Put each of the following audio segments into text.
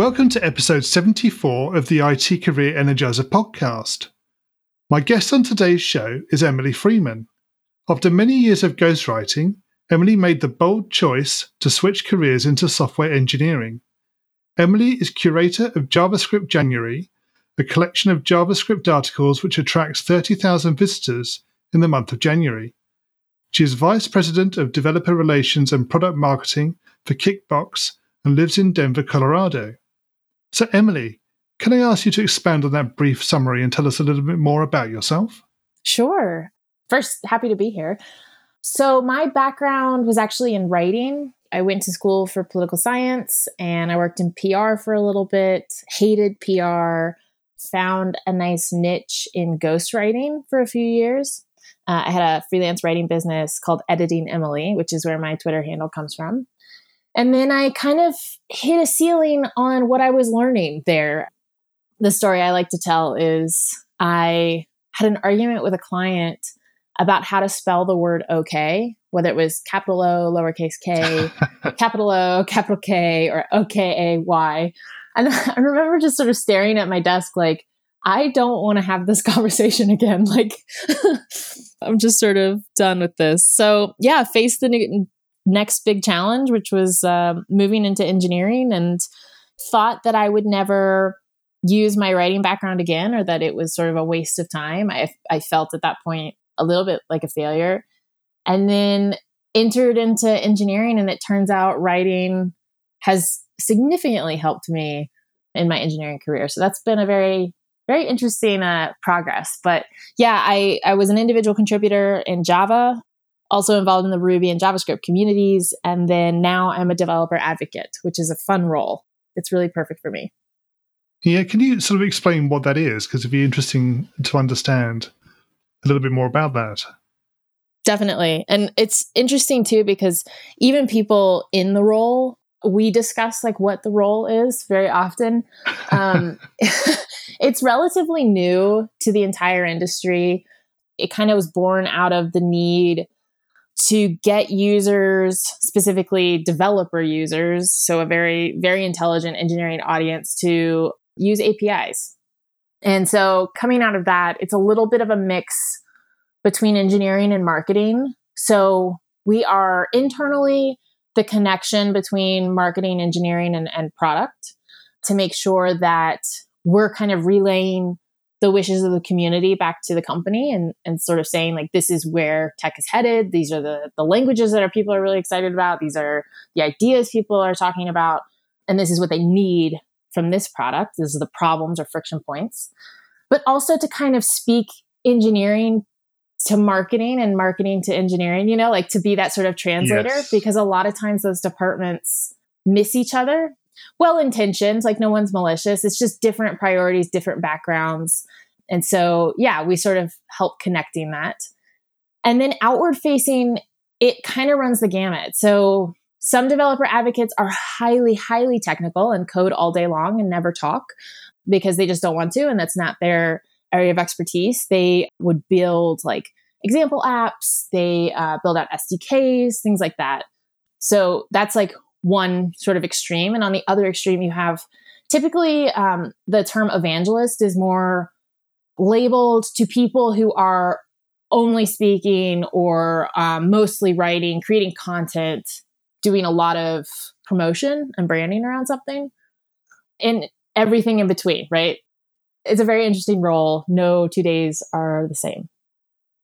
Welcome to episode 74 of the IT Career Energizer podcast. My guest on today's show is Emily Freeman. After many years of ghostwriting, Emily made the bold choice to switch careers into software engineering. Emily is curator of JavaScript January, a collection of JavaScript articles which attracts 30,000 visitors in the month of January. She is vice president of developer relations and product marketing for Kickbox and lives in Denver, Colorado. So, Emily, can I ask you to expand on that brief summary and tell us a little bit more about yourself? Sure. First, happy to be here. So, my background was actually in writing. I went to school for political science and I worked in PR for a little bit, hated PR, found a nice niche in ghostwriting for a few years. Uh, I had a freelance writing business called Editing Emily, which is where my Twitter handle comes from. And then I kind of hit a ceiling on what I was learning there. The story I like to tell is I had an argument with a client about how to spell the word okay, whether it was capital O, lowercase k, capital O, capital K, or O K A Y. And I remember just sort of staring at my desk like, I don't want to have this conversation again. Like, I'm just sort of done with this. So, yeah, face the next big challenge, which was uh, moving into engineering, and thought that I would never use my writing background again or that it was sort of a waste of time. I, I felt at that point a little bit like a failure. And then entered into engineering, and it turns out writing has significantly helped me in my engineering career. So that's been a very very interesting uh, progress. But yeah, I, I was an individual contributor in Java also involved in the Ruby and JavaScript communities. And then now I'm a developer advocate, which is a fun role. It's really perfect for me. Yeah, can you sort of explain what that is? Because it'd be interesting to understand a little bit more about that. Definitely. And it's interesting too, because even people in the role, we discuss like what the role is very often. Um, it's relatively new to the entire industry. It kind of was born out of the need to get users, specifically developer users, so a very, very intelligent engineering audience to use APIs. And so coming out of that, it's a little bit of a mix between engineering and marketing. So we are internally the connection between marketing, engineering, and, and product to make sure that we're kind of relaying the wishes of the community back to the company and, and sort of saying like this is where tech is headed. These are the, the languages that our people are really excited about. These are the ideas people are talking about. And this is what they need from this product. This is the problems or friction points. But also to kind of speak engineering to marketing and marketing to engineering you know like to be that sort of translator yes. because a lot of times those departments miss each other well intentioned, like no one's malicious. It's just different priorities, different backgrounds. And so, yeah, we sort of help connecting that. And then outward facing, it kind of runs the gamut. So, some developer advocates are highly, highly technical and code all day long and never talk because they just don't want to. And that's not their area of expertise. They would build like example apps, they uh, build out SDKs, things like that. So, that's like one sort of extreme. And on the other extreme, you have typically um, the term evangelist is more labeled to people who are only speaking or um, mostly writing, creating content, doing a lot of promotion and branding around something, and everything in between, right? It's a very interesting role. No two days are the same.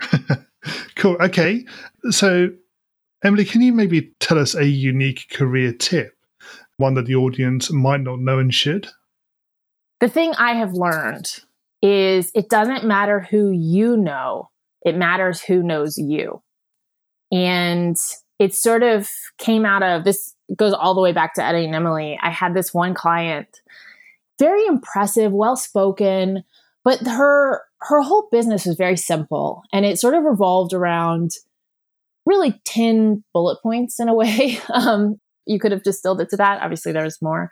cool. Okay. So Emily, can you maybe tell us a unique career tip, one that the audience might not know and should? The thing I have learned is it doesn't matter who you know, it matters who knows you. And it sort of came out of this goes all the way back to Editing Emily. I had this one client, very impressive, well spoken, but her her whole business was very simple and it sort of revolved around really 10 bullet points in a way. Um, you could have distilled it to that. Obviously, there was more.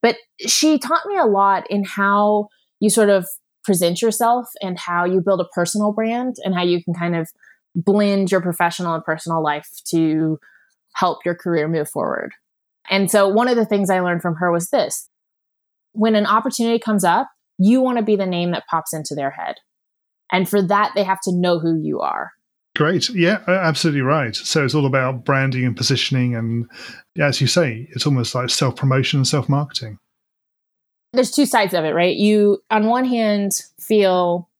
But she taught me a lot in how you sort of present yourself and how you build a personal brand and how you can kind of blend your professional and personal life to help your career move forward. And so, one of the things I learned from her was this when an opportunity comes up, you want to be the name that pops into their head. And for that, they have to know who you are. Great. Yeah, absolutely right. So it's all about branding and positioning. And as you say, it's almost like self promotion and self marketing. There's two sides of it, right? You, on one hand, feel,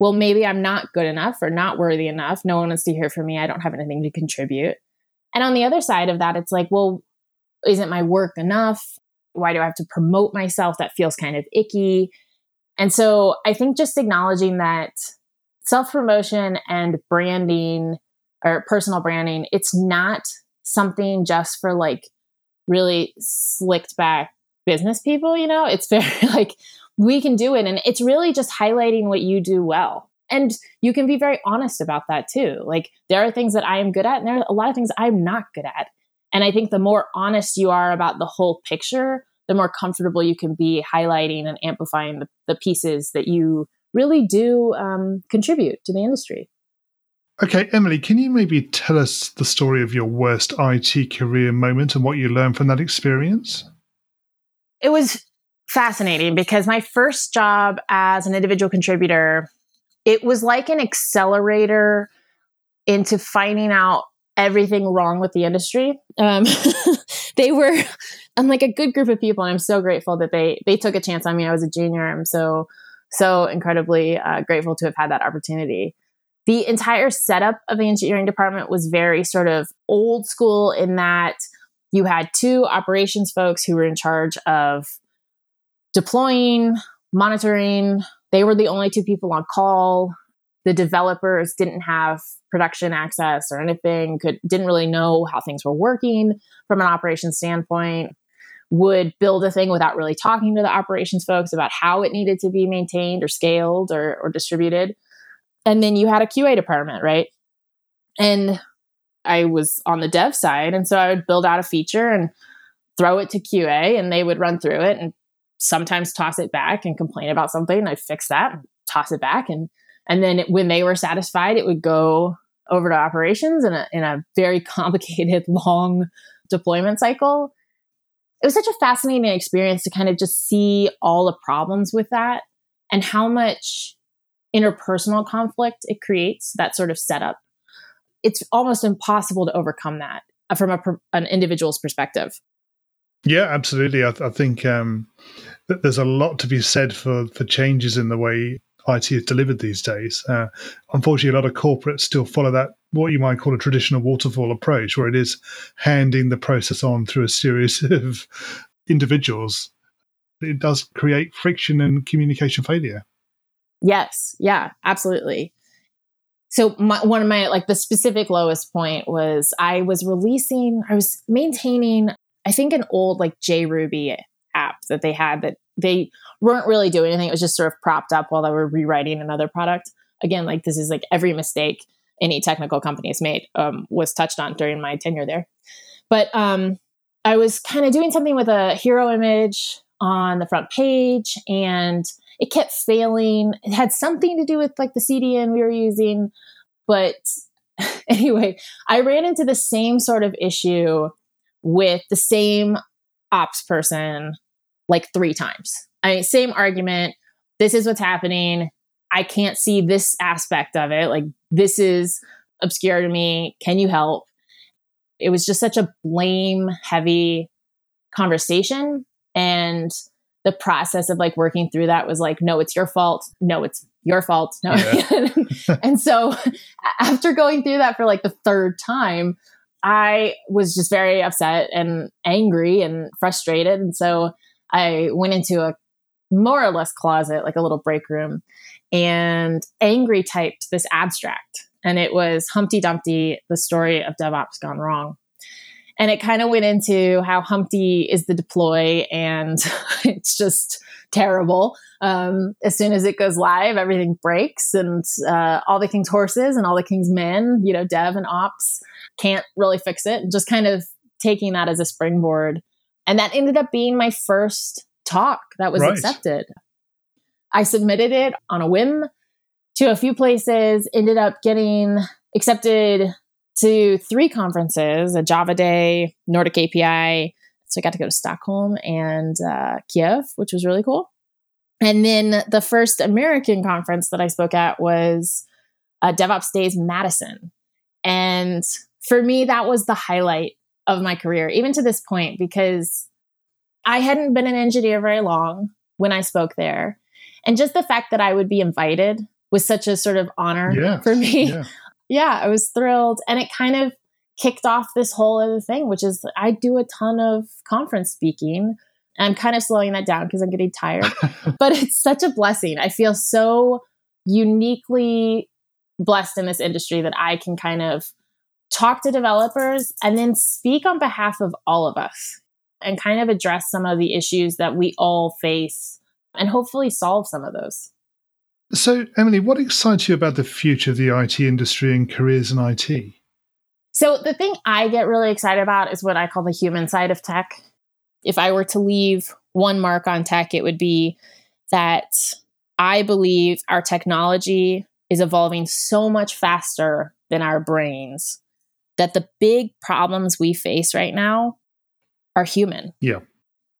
well, maybe I'm not good enough or not worthy enough. No one wants to hear from me. I don't have anything to contribute. And on the other side of that, it's like, well, isn't my work enough? Why do I have to promote myself? That feels kind of icky. And so I think just acknowledging that self promotion and branding or personal branding, it's not something just for like really slicked back business people, you know? It's very like we can do it. And it's really just highlighting what you do well. And you can be very honest about that too. Like there are things that I am good at, and there are a lot of things I'm not good at. And I think the more honest you are about the whole picture, the more comfortable you can be highlighting and amplifying the, the pieces that you really do um, contribute to the industry. Okay, Emily, can you maybe tell us the story of your worst IT career moment and what you learned from that experience? It was fascinating because my first job as an individual contributor, it was like an accelerator into finding out everything wrong with the industry. Um, they were I'm like a good group of people, and I'm so grateful that they they took a chance on me. I was a junior. I'm so so incredibly uh, grateful to have had that opportunity. The entire setup of the engineering department was very sort of old school in that you had two operations folks who were in charge of deploying, monitoring. They were the only two people on call. The developers didn't have production access or anything, could didn't really know how things were working from an operations standpoint would build a thing without really talking to the operations folks about how it needed to be maintained or scaled or, or distributed. And then you had a QA department, right? And I was on the dev side. And so I would build out a feature and throw it to QA and they would run through it and sometimes toss it back and complain about something. And I'd fix that and toss it back. And, and then it, when they were satisfied, it would go over to operations in a, in a very complicated, long deployment cycle it was such a fascinating experience to kind of just see all the problems with that and how much interpersonal conflict it creates that sort of setup. It's almost impossible to overcome that uh, from a, an individual's perspective. Yeah absolutely. I, th- I think um, there's a lot to be said for for changes in the way IT is delivered these days. Uh, unfortunately, a lot of corporates still follow that what you might call a traditional waterfall approach, where it is handing the process on through a series of individuals. It does create friction and communication failure. Yes, yeah, absolutely. So my, one of my like the specific lowest point was I was releasing, I was maintaining, I think an old like JRuby app that they had that they weren't really doing anything. It was just sort of propped up while they were rewriting another product. Again, like this is like every mistake any technical company has made um, was touched on during my tenure there. But um, I was kind of doing something with a hero image on the front page and it kept failing. It had something to do with like the CDN we were using. But anyway, I ran into the same sort of issue with the same ops person like three times. I mean, same argument. This is what's happening. I can't see this aspect of it. Like, this is obscure to me. Can you help? It was just such a blame heavy conversation. And the process of like working through that was like, no, it's your fault. No, it's your fault. No. Yeah. and so after going through that for like the third time, I was just very upset and angry and frustrated. And so I went into a more or less closet, like a little break room, and angry typed this abstract. And it was Humpty Dumpty, the story of DevOps gone wrong. And it kind of went into how Humpty is the deploy and it's just terrible. Um, as soon as it goes live, everything breaks and uh, all the king's horses and all the king's men, you know, dev and ops can't really fix it. Just kind of taking that as a springboard. And that ended up being my first talk that was right. accepted. I submitted it on a whim to a few places, ended up getting accepted to three conferences a Java Day, Nordic API. So I got to go to Stockholm and uh, Kiev, which was really cool. And then the first American conference that I spoke at was uh, DevOps Days Madison. And for me, that was the highlight of my career, even to this point, because I hadn't been an engineer very long when I spoke there. And just the fact that I would be invited was such a sort of honor yeah, for me. Yeah. yeah, I was thrilled. And it kind of kicked off this whole other thing, which is I do a ton of conference speaking. I'm kind of slowing that down because I'm getting tired, but it's such a blessing. I feel so uniquely blessed in this industry that I can kind of talk to developers and then speak on behalf of all of us and kind of address some of the issues that we all face and hopefully solve some of those. So, Emily, what excites you about the future of the IT industry and careers in IT? So, the thing I get really excited about is what I call the human side of tech. If I were to leave one mark on tech, it would be that I believe our technology is evolving so much faster than our brains that the big problems we face right now are human. Yeah.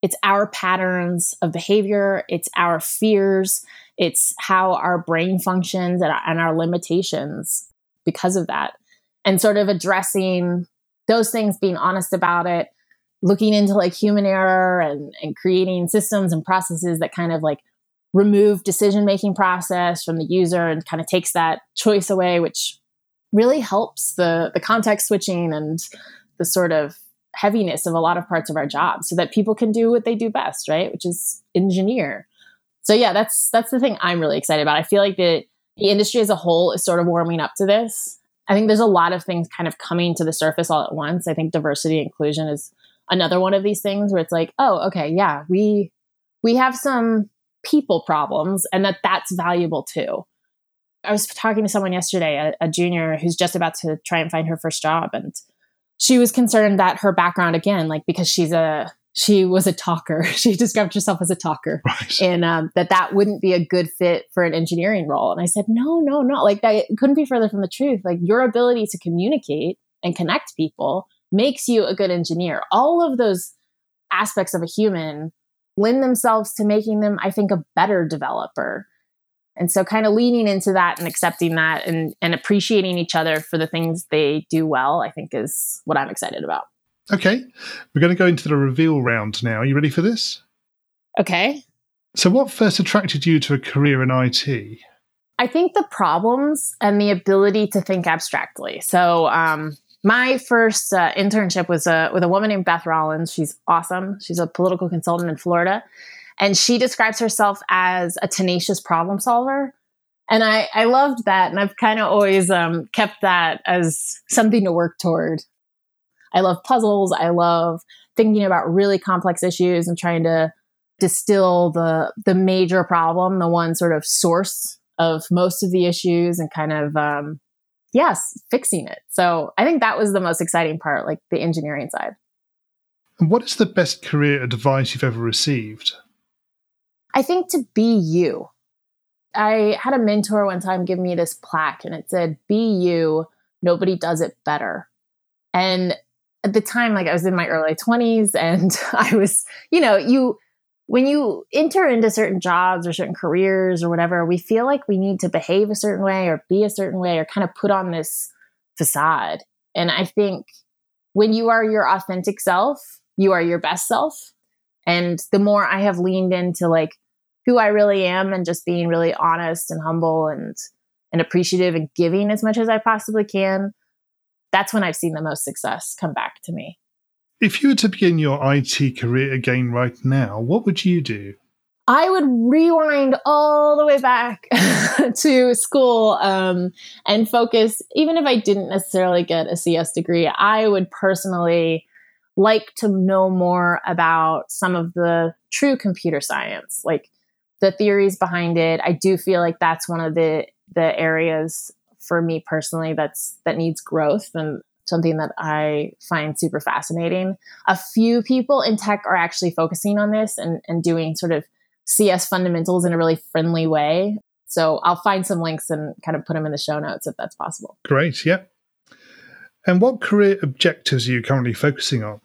It's our patterns of behavior, it's our fears, it's how our brain functions and, and our limitations because of that. And sort of addressing those things, being honest about it, looking into like human error and, and creating systems and processes that kind of like remove decision making process from the user and kind of takes that choice away, which really helps the the context switching and the sort of heaviness of a lot of parts of our job so that people can do what they do best, right? Which is engineer so yeah, that's that's the thing I'm really excited about. I feel like the the industry as a whole is sort of warming up to this. I think there's a lot of things kind of coming to the surface all at once. I think diversity inclusion is another one of these things where it's like, oh, okay, yeah, we we have some people problems and that that's valuable too. I was talking to someone yesterday, a, a junior who's just about to try and find her first job and she was concerned that her background again like because she's a she was a talker. She described herself as a talker, right. and um, that that wouldn't be a good fit for an engineering role. And I said, no, no, no. Like that couldn't be further from the truth. Like your ability to communicate and connect people makes you a good engineer. All of those aspects of a human lend themselves to making them, I think, a better developer. And so, kind of leaning into that and accepting that and, and appreciating each other for the things they do well, I think is what I'm excited about. Okay, we're going to go into the reveal round now. Are you ready for this? Okay. So, what first attracted you to a career in IT? I think the problems and the ability to think abstractly. So, um, my first uh, internship was uh, with a woman named Beth Rollins. She's awesome. She's a political consultant in Florida. And she describes herself as a tenacious problem solver. And I, I loved that. And I've kind of always um, kept that as something to work toward. I love puzzles. I love thinking about really complex issues and trying to distill the the major problem, the one sort of source of most of the issues, and kind of um, yes, fixing it. So I think that was the most exciting part, like the engineering side. And what is the best career advice you've ever received? I think to be you. I had a mentor one time give me this plaque and it said, Be you, nobody does it better. And at the time, like I was in my early 20s and I was, you know, you, when you enter into certain jobs or certain careers or whatever, we feel like we need to behave a certain way or be a certain way or kind of put on this facade. And I think when you are your authentic self, you are your best self. And the more I have leaned into like who I really am and just being really honest and humble and and appreciative and giving as much as I possibly can, that's when I've seen the most success come back to me. If you were to begin your IT career again right now, what would you do? I would rewind all the way back to school um, and focus, even if I didn't necessarily get a CS degree, I would personally like to know more about some of the true computer science, like the theories behind it. I do feel like that's one of the the areas for me personally that's that needs growth and something that I find super fascinating. A few people in tech are actually focusing on this and, and doing sort of CS fundamentals in a really friendly way. So I'll find some links and kind of put them in the show notes if that's possible. Great. Yeah. And what career objectives are you currently focusing on?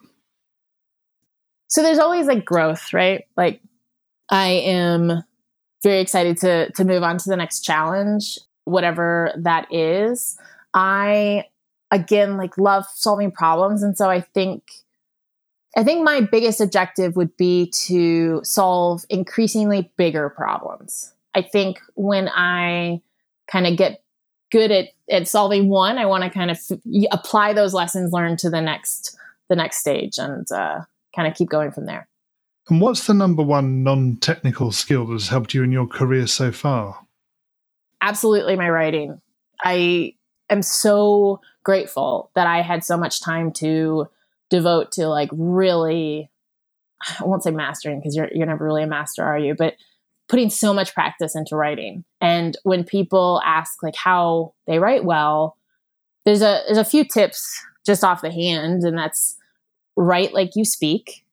So there's always like growth, right? Like I am very excited to to move on to the next challenge, whatever that is. I again like love solving problems and so I think I think my biggest objective would be to solve increasingly bigger problems. I think when I kind of get good at, at solving one, I want to kind of f- apply those lessons learned to the next the next stage and uh, kind of keep going from there. And what's the number one non-technical skill that has helped you in your career so far? Absolutely, my writing. I am so grateful that I had so much time to devote to like really I won't say mastering because you're you're never really a master, are you? But putting so much practice into writing. And when people ask like how they write well, there's a there's a few tips just off the hand, and that's write like you speak.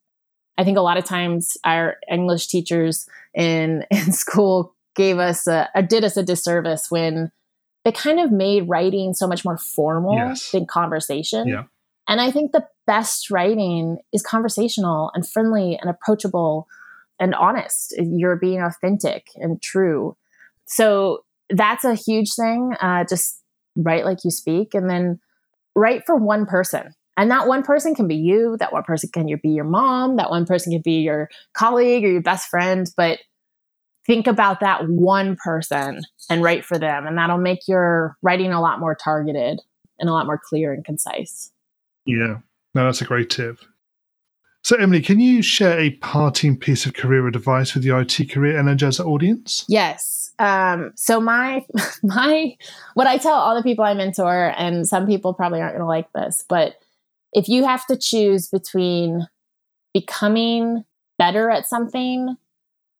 I think a lot of times our English teachers in in school gave us a, a did us a disservice when they kind of made writing so much more formal yes. than conversation. Yeah. And I think the best writing is conversational and friendly and approachable and honest. You're being authentic and true. So that's a huge thing. Uh, just write like you speak and then write for one person. And that one person can be you, that one person can be your mom, that one person can be your colleague or your best friend. But think about that one person and write for them. And that'll make your writing a lot more targeted and a lot more clear and concise. Yeah, no, that's a great tip. So, Emily, can you share a parting piece of career advice with the IT Career Energizer audience? Yes. Um, so my my what I tell all the people I mentor, and some people probably aren't going to like this, but if you have to choose between becoming better at something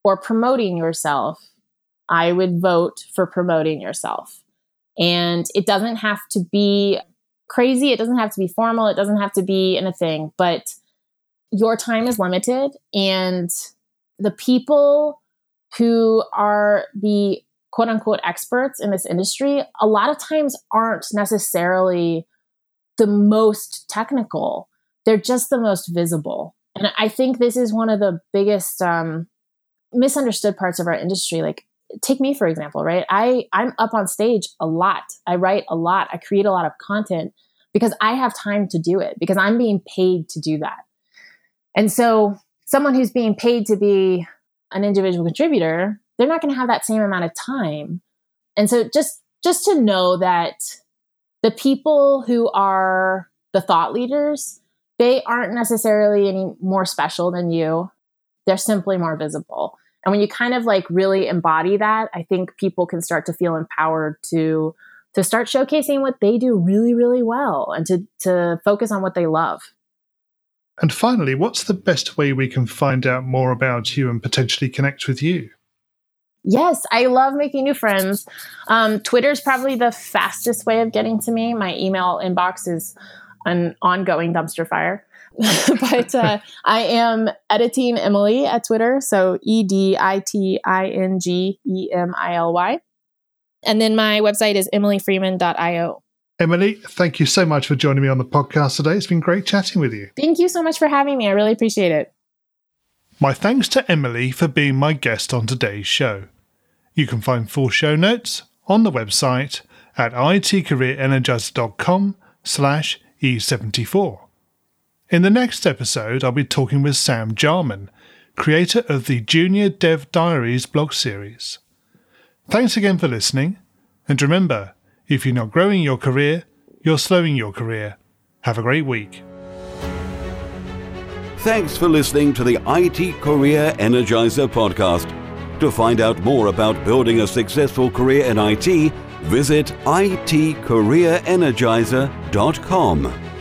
or promoting yourself, I would vote for promoting yourself. And it doesn't have to be crazy, it doesn't have to be formal, it doesn't have to be anything, but your time is limited and the people who are the quote unquote experts in this industry a lot of times aren't necessarily the most technical. They're just the most visible. And i think this is one of the biggest um, misunderstood parts of our industry. Like take me for example right? I i'm up on stage a lot. I write a lot. I create a lot of content because i have time to do it because i'm being paid to do that and so someone who's being paid to be an individual contributor they're not going to have that same amount of time. And so just just to know that the people who are the thought leaders they aren't necessarily any more special than you. They're simply more visible. And when you kind of like really embody that, I think people can start to feel empowered to to start showcasing what they do really, really well and to to focus on what they love. And finally, what's the best way we can find out more about you and potentially connect with you? Yes, I love making new friends. Um, Twitter is probably the fastest way of getting to me. My email inbox is an ongoing dumpster fire. but uh, I am editing Emily at Twitter. So E D I T I N G E M I L Y. And then my website is emilyfreeman.io. Emily, thank you so much for joining me on the podcast today. It's been great chatting with you. Thank you so much for having me. I really appreciate it. My thanks to Emily for being my guest on today's show. You can find full show notes on the website at itcareerenergizer.com slash E74. In the next episode, I'll be talking with Sam Jarman, creator of the Junior Dev Diaries blog series. Thanks again for listening, and remember, if you're not growing your career, you're slowing your career. Have a great week. Thanks for listening to the IT Career Energizer podcast. To find out more about building a successful career in IT, visit itcareerenergizer.com.